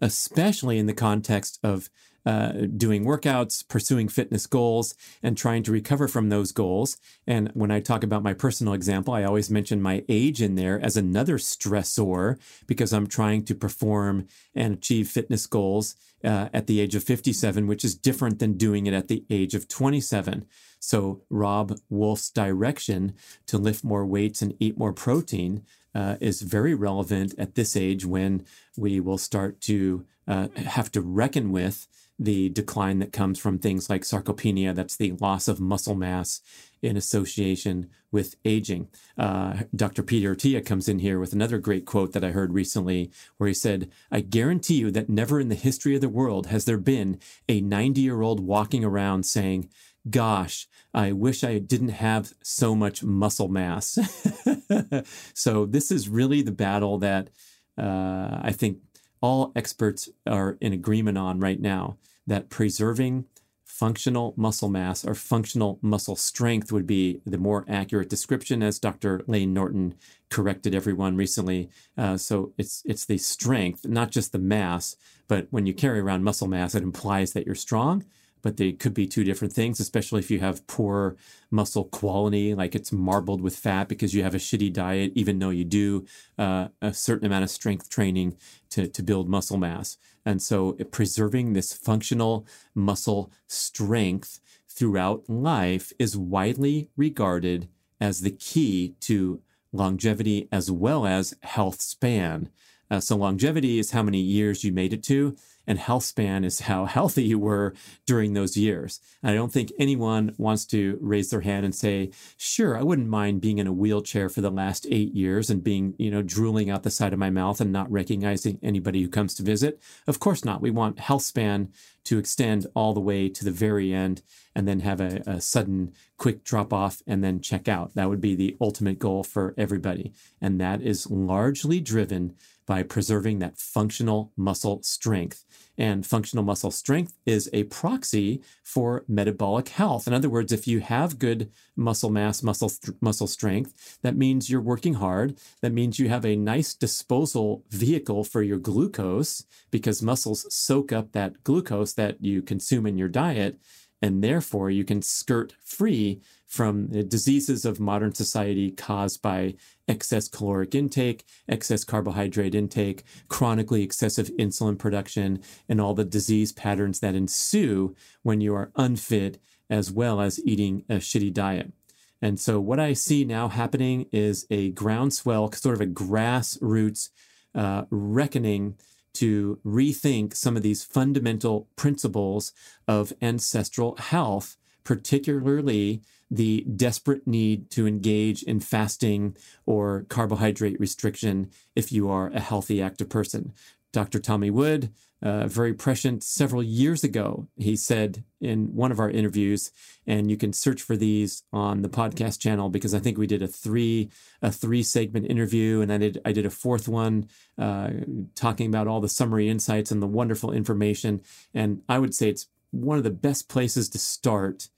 especially in the context of uh, doing workouts, pursuing fitness goals, and trying to recover from those goals. And when I talk about my personal example, I always mention my age in there as another stressor because I'm trying to perform and achieve fitness goals uh, at the age of 57, which is different than doing it at the age of 27. So, Robb Wolf's direction to lift more weights and eat more protein uh, is very relevant at this age when we will start to uh, have to reckon with the decline that comes from things like sarcopenia. That's the loss of muscle mass in association with aging. Uh, Dr. Peter Attia comes in here with another great quote that I heard recently where he said, I guarantee you that never in the history of the world has there been a 90 year old walking around saying, Gosh, I wish I didn't have so much muscle mass. so, this is really the battle that uh, I think all experts are in agreement on right now that preserving functional muscle mass or functional muscle strength would be the more accurate description, as Dr. Layne Norton corrected everyone recently. Uh, so it's it's the strength, not just the mass. But when you carry around muscle mass, it implies that you're strong but they could be two different things, especially if you have poor muscle quality, like it's marbled with fat because you have a shitty diet, even though you do uh, a certain amount of strength training to, to build muscle mass. And so preserving this functional muscle strength throughout life is widely regarded as the key to longevity as well as health span. Uh, so longevity is how many years you made it to and health span is how healthy you were during those years. And I don't think anyone wants to raise their hand and say, sure, I wouldn't mind being in a wheelchair for the last eight years and being, you know, drooling out the side of my mouth and not recognizing anybody who comes to visit. Of course not. We want health span to extend all the way to the very end and then have a, a sudden quick drop off and then check out. That would be the ultimate goal for everybody. And that is largely driven by preserving that functional muscle strength. And functional muscle strength is a proxy for metabolic health. In other words, if you have good muscle mass, muscle muscle strength, that means you're working hard. That means you have a nice disposal vehicle for your glucose because muscles soak up that glucose that you consume in your diet and therefore you can skirt free from diseases of modern society caused by excess caloric intake, excess carbohydrate intake, chronically excessive insulin production, and all the disease patterns that ensue when you are unfit as well as eating a shitty diet. And so, what I see now happening is a groundswell, sort of a grassroots uh, reckoning to rethink some of these fundamental principles of ancestral health, particularly the desperate need to engage in fasting or carbohydrate restriction if you are a healthy, active person. Dr. Tommy Wood, uh, very prescient several years ago, he said in one of our interviews, and you can search for these on the podcast channel because I think we did a three a three segment interview, and I did I did a fourth one uh, talking about all the summary insights and the wonderful information. And I would say it's one of the best places to start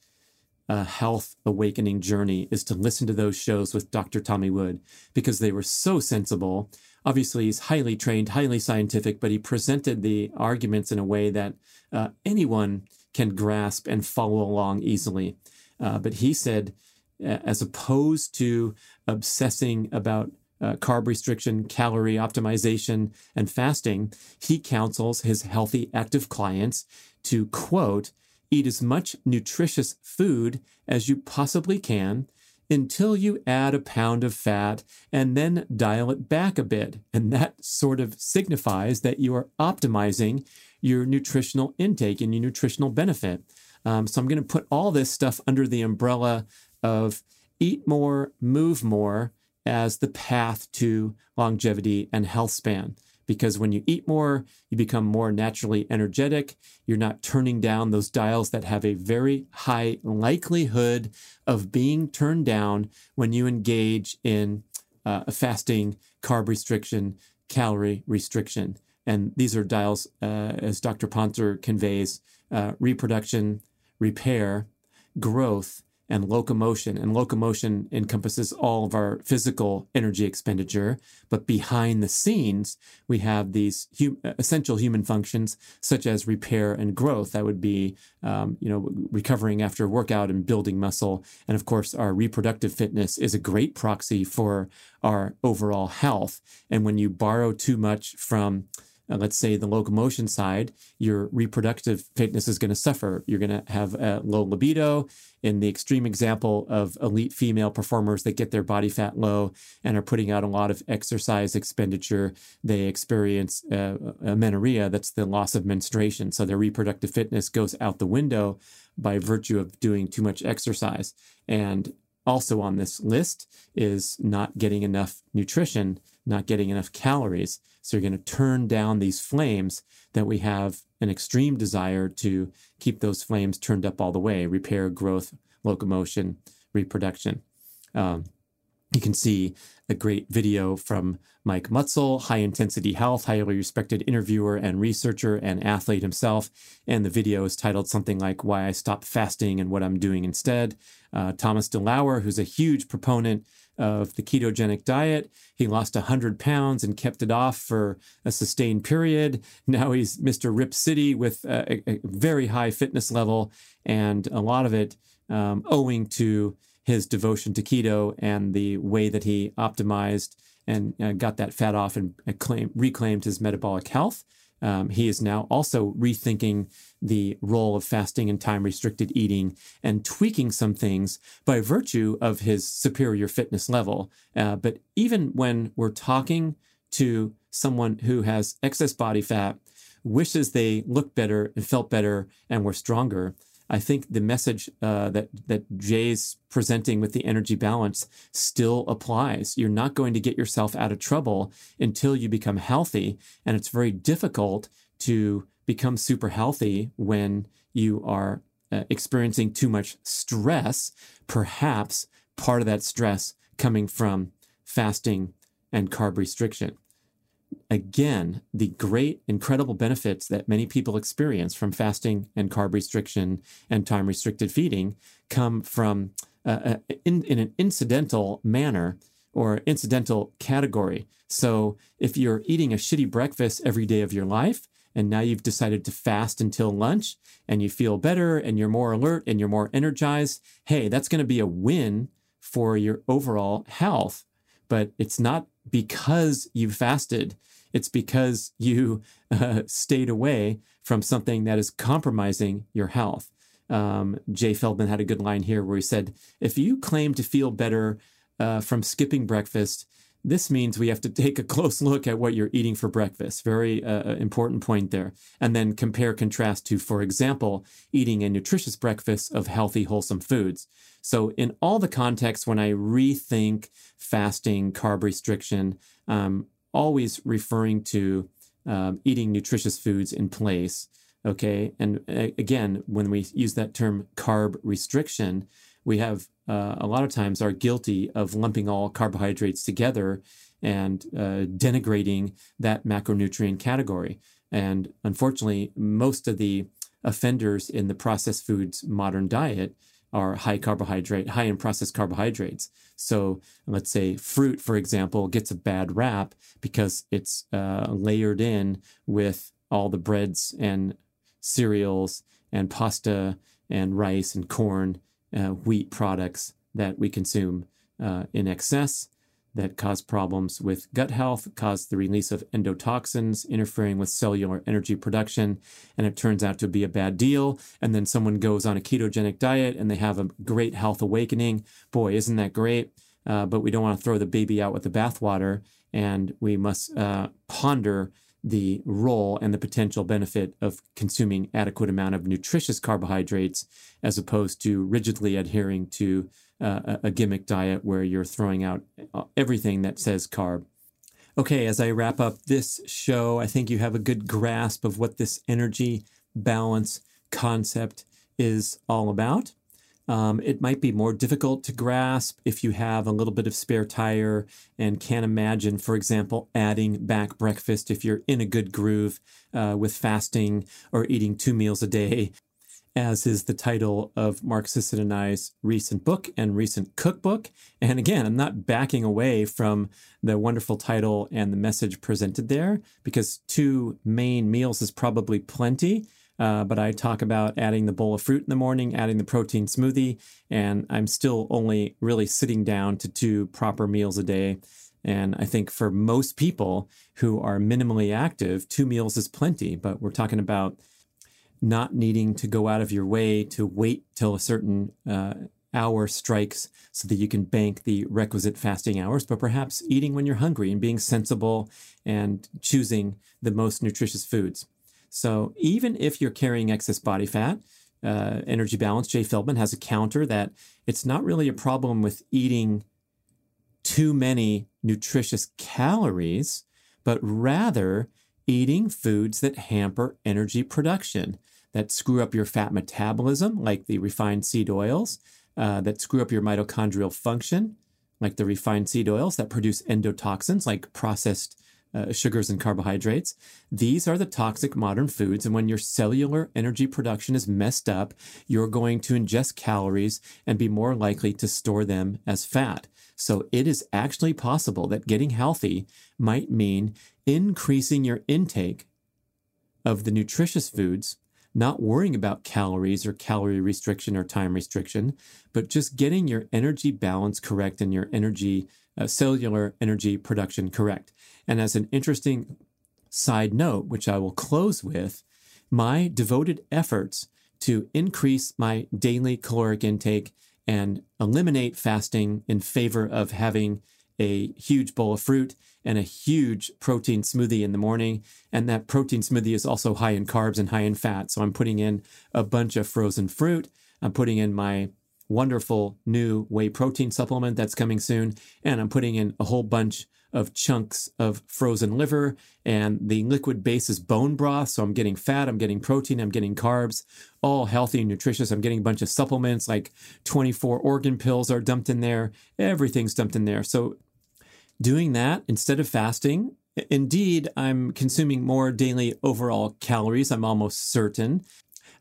a health awakening journey is to listen to those shows with Dr. Tommy Wood because they were so sensible. Obviously, he's highly trained, highly scientific, but he presented the arguments in a way that uh, anyone can grasp and follow along easily. Uh, but he said, as opposed to obsessing about uh, carb restriction, calorie optimization, and fasting, he counsels his healthy, active clients to quote, Eat as much nutritious food as you possibly can until you add a pound of fat and then dial it back a bit. And that sort of signifies that you are optimizing your nutritional intake and your nutritional benefit. Um, so I'm going to put all this stuff under the umbrella of eat more, move more as the path to longevity and health span because when you eat more, you become more naturally energetic. You're not turning down those dials that have a very high likelihood of being turned down when you engage in uh, fasting, carb restriction, calorie restriction. And these are dials, uh, as Dr. Pontzer conveys, uh, reproduction, repair, growth, and locomotion. And locomotion encompasses all of our physical energy expenditure. But behind the scenes, we have these hu- essential human functions such as repair and growth. That would be, um, you know, recovering after workout and building muscle. And of course, our reproductive fitness is a great proxy for our overall health. And when you borrow too much from uh, let's say the locomotion side, your reproductive fitness is going to suffer. You're going to have a low libido. In the extreme example of elite female performers that get their body fat low and are putting out a lot of exercise expenditure, they experience uh, amenorrhea. That's the loss of menstruation. So their reproductive fitness goes out the window by virtue of doing too much exercise. And also on this list is not getting enough nutrition, not getting enough calories. So you're going to turn down these flames that we have an extreme desire to keep those flames turned up all the way repair, growth, locomotion, reproduction. Um, you can see a great video from Mike Mutzel, high intensity health, highly respected interviewer and researcher and athlete himself. And the video is titled something like Why I Stopped Fasting and What I'm Doing Instead. Uh, Thomas DeLauer, who's a huge proponent of the ketogenic diet. He lost 100 pounds and kept it off for a sustained period. Now he's Mr. Rip City with a, a very high fitness level, and a lot of it um, owing to his devotion to keto and the way that he optimized and uh, got that fat off and claim, reclaimed his metabolic health. Um, he is now also rethinking the role of fasting and time restricted eating and tweaking some things by virtue of his superior fitness level. Uh, but even when we're talking to someone who has excess body fat, wishes they looked better and felt better and were stronger, I think the message uh, that that Jay's presenting with the energy balance still applies. You're not going to get yourself out of trouble until you become healthy, and it's very difficult to become super healthy when you are uh, experiencing too much stress. Perhaps part of that stress coming from fasting and carb restriction again, the great, incredible benefits that many people experience from fasting and carb restriction and time restricted feeding come from uh, uh, in, in an incidental manner or incidental category. So if you're eating a shitty breakfast every day of your life, and now you've decided to fast until lunch and you feel better and you're more alert and you're more energized, hey, that's going to be a win for your overall health. But it's not because you fasted. It's because you uh, stayed away from something that is compromising your health. Um, Jay Feldman had a good line here where he said, if you claim to feel better uh, from skipping breakfast, this means we have to take a close look at what you're eating for breakfast. Very uh, uh important point there. And then compare contrast to, for example, eating a nutritious breakfast of healthy, wholesome foods. So, in all the contexts, when I rethink fasting, carb restriction, um, always referring to um, eating nutritious foods in place. Okay. And again, when we use that term carb restriction, we have uh, a lot of times are guilty of lumping all carbohydrates together and uh, denigrating that macronutrient category. And unfortunately, most of the offenders in the processed foods modern diet are high carbohydrate, high in processed carbohydrates. So let's say fruit, for example, gets a bad rap because it's uh, layered in with all the breads and cereals and pasta and rice and corn, uh, wheat products that we consume uh, in excess that cause problems with gut health, cause the release of endotoxins, interfering with cellular energy production, and it turns out to be a bad deal. And then someone goes on a ketogenic diet and they have a great health awakening. Boy, isn't that great? Uh, but we don't want to throw the baby out with the bathwater, and we must uh, ponder the role and the potential benefit of consuming adequate amount of nutritious carbohydrates as opposed to rigidly adhering to uh, a gimmick diet where you're throwing out uh, everything that says carb. Okay, as I wrap up this show, I think you have a good grasp of what this energy balance concept is all about. Um, it might be more difficult to grasp if you have a little bit of spare tire and can't imagine, for example, adding back breakfast if you're in a good groove uh, with fasting or eating two meals a day as is the title of Mark Sisson and I's recent book and recent cookbook. And again, I'm not backing away from the wonderful title and the message presented there because two main meals is probably plenty. Uh, but I talk about adding the bowl of fruit in the morning, adding the protein smoothie, and I'm still only really sitting down to two proper meals a day. And I think for most people who are minimally active, two meals is plenty. But we're talking about not needing to go out of your way to wait till a certain uh, hour strikes so that you can bank the requisite fasting hours, but perhaps eating when you're hungry and being sensible and choosing the most nutritious foods. So even if you're carrying excess body fat, uh, Energy Balance, Jay Feldman has a counter that it's not really a problem with eating too many nutritious calories, but rather eating foods that hamper energy production, that screw up your fat metabolism, like the refined seed oils, uh, that screw up your mitochondrial function, like the refined seed oils that produce endotoxins, like processed uh, sugars and carbohydrates. These are the toxic modern foods. And when your cellular energy production is messed up, you're going to ingest calories and be more likely to store them as fat. So it is actually possible that getting healthy might mean increasing your intake of the nutritious foods, not worrying about calories or calorie restriction or time restriction, but just getting your energy balance correct and your energy, uh, cellular energy production correct. And as an interesting side note, which I will close with, my devoted efforts to increase my daily caloric intake and eliminate fasting in favor of having a huge bowl of fruit and a huge protein smoothie in the morning. And that protein smoothie is also high in carbs and high in fat. So I'm putting in a bunch of frozen fruit. I'm putting in my wonderful new whey protein supplement that's coming soon. And I'm putting in a whole bunch of chunks of frozen liver, and the liquid base is bone broth. So I'm getting fat, I'm getting protein, I'm getting carbs, all healthy and nutritious. I'm getting a bunch of supplements like 24 organ pills are dumped in there. Everything's dumped in there. So doing that instead of fasting, indeed, I'm consuming more daily overall calories. I'm almost certain.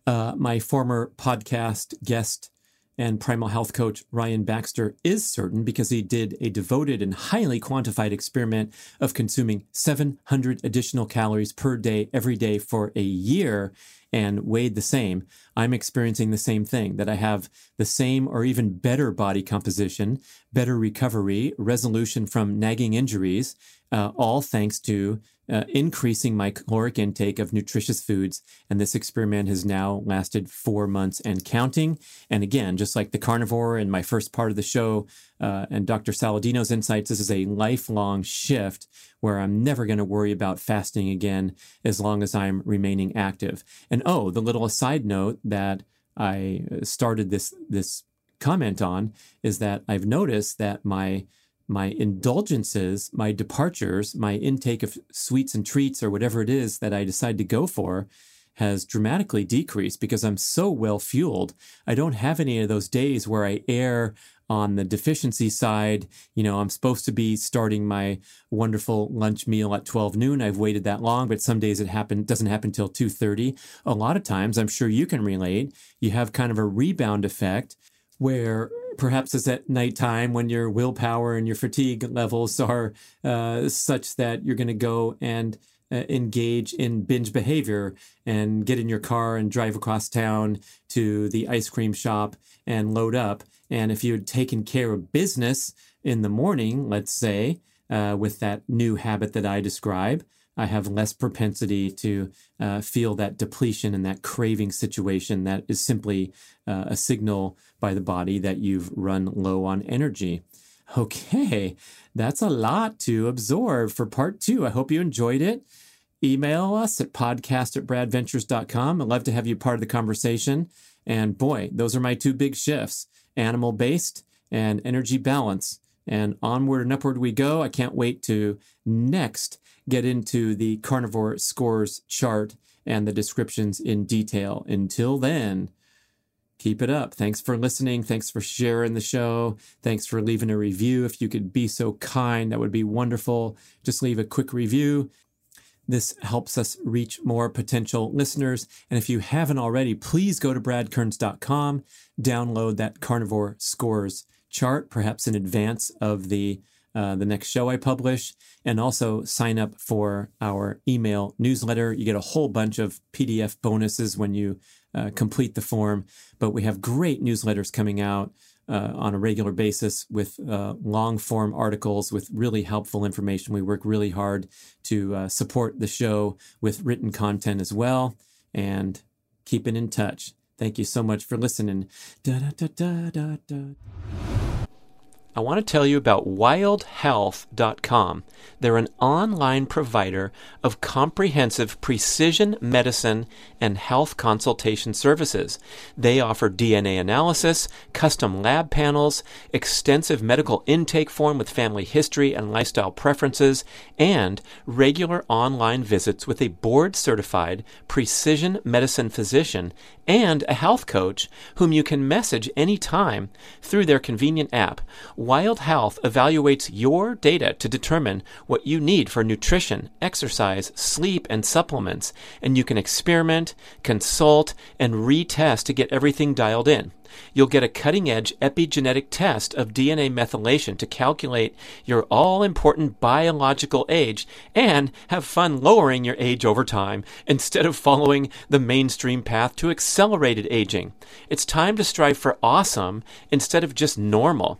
Uh, my former podcast guest and primal health coach Ryan Baxter is certain because he did a devoted and highly quantified experiment of consuming 700 additional calories per day every day for a year and weighed the same. I'm experiencing the same thing that I have the same or even better body composition, better recovery, resolution from nagging injuries, uh, all thanks to uh, increasing my caloric intake of nutritious foods. And this experiment has now lasted four months and counting. And again, just like the carnivore in my first part of the show uh, and Dr. Saladino's insights, this is a lifelong shift where I'm never going to worry about fasting again as long as I'm remaining active. And oh, the little aside note that I uh, started this this comment on is that I've noticed that my my indulgences, my departures, my intake of sweets and treats or whatever it is that I decide to go for has dramatically decreased because I'm so well fueled. I don't have any of those days where I err on the deficiency side. You know, I'm supposed to be starting my wonderful lunch meal at 12 noon. I've waited that long, but some days it happen doesn't happen until 2:30. A lot of times, I'm sure you can relate, you have kind of a rebound effect where perhaps it's at nighttime when your willpower and your fatigue levels are uh, such that you're going to go and engage in binge behavior and get in your car and drive across town to the ice cream shop and load up. And if you had taken care of business in the morning, let's say, uh, with that new habit that I describe, I have less propensity to uh, feel that depletion and that craving situation that is simply uh, a signal by the body that you've run low on energy. Okay, that's a lot to absorb for part two. I hope you enjoyed it. Email us at podcast at bradventures.com. I'd love to have you part of the conversation. And boy, those are my two big shifts animal based and energy balance. And onward and upward we go. I can't wait to next get into the carnivore scores chart and the descriptions in detail. Until then, keep it up. Thanks for listening. Thanks for sharing the show. Thanks for leaving a review. If you could be so kind, that would be wonderful. Just leave a quick review. This helps us reach more potential listeners. And if you haven't already, please go to bradkearns.com, download that carnivore scores chart, perhaps in advance of the uh, the next show I publish, and also sign up for our email newsletter. You get a whole bunch of PDF bonuses when you uh, complete the form. But we have great newsletters coming out uh, on a regular basis with uh, long form articles with really helpful information. We work really hard to uh, support the show with written content as well and keeping in touch. Thank you so much for listening. Da, da, da, I want to tell you about wildhealth.com. They're an online provider of comprehensive precision medicine and health consultation services. They offer DNA analysis, custom lab panels, extensive medical intake form with family history and lifestyle preferences, and regular online visits with a board certified precision medicine physician and a health coach whom you can message anytime through their convenient app. Wild Health evaluates your data to determine what you need for nutrition, exercise, sleep, and supplements, and you can experiment, consult, and retest to get everything dialed in you'll get a cutting edge epigenetic test of DNA methylation to calculate your all important biological age and have fun lowering your age over time instead of following the mainstream path to accelerated aging. It's time to strive for awesome instead of just normal.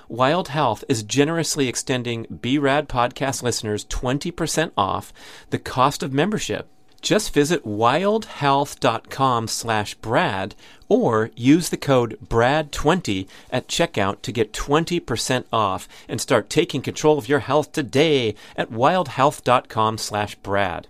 Wild Health is generously extending BRAD podcast listeners 20% off the cost of membership. Just visit wildhealth.com slash Brad or use the code BRAD20 at checkout to get 20% off and start taking control of your health today at wildhealth.com slash Brad.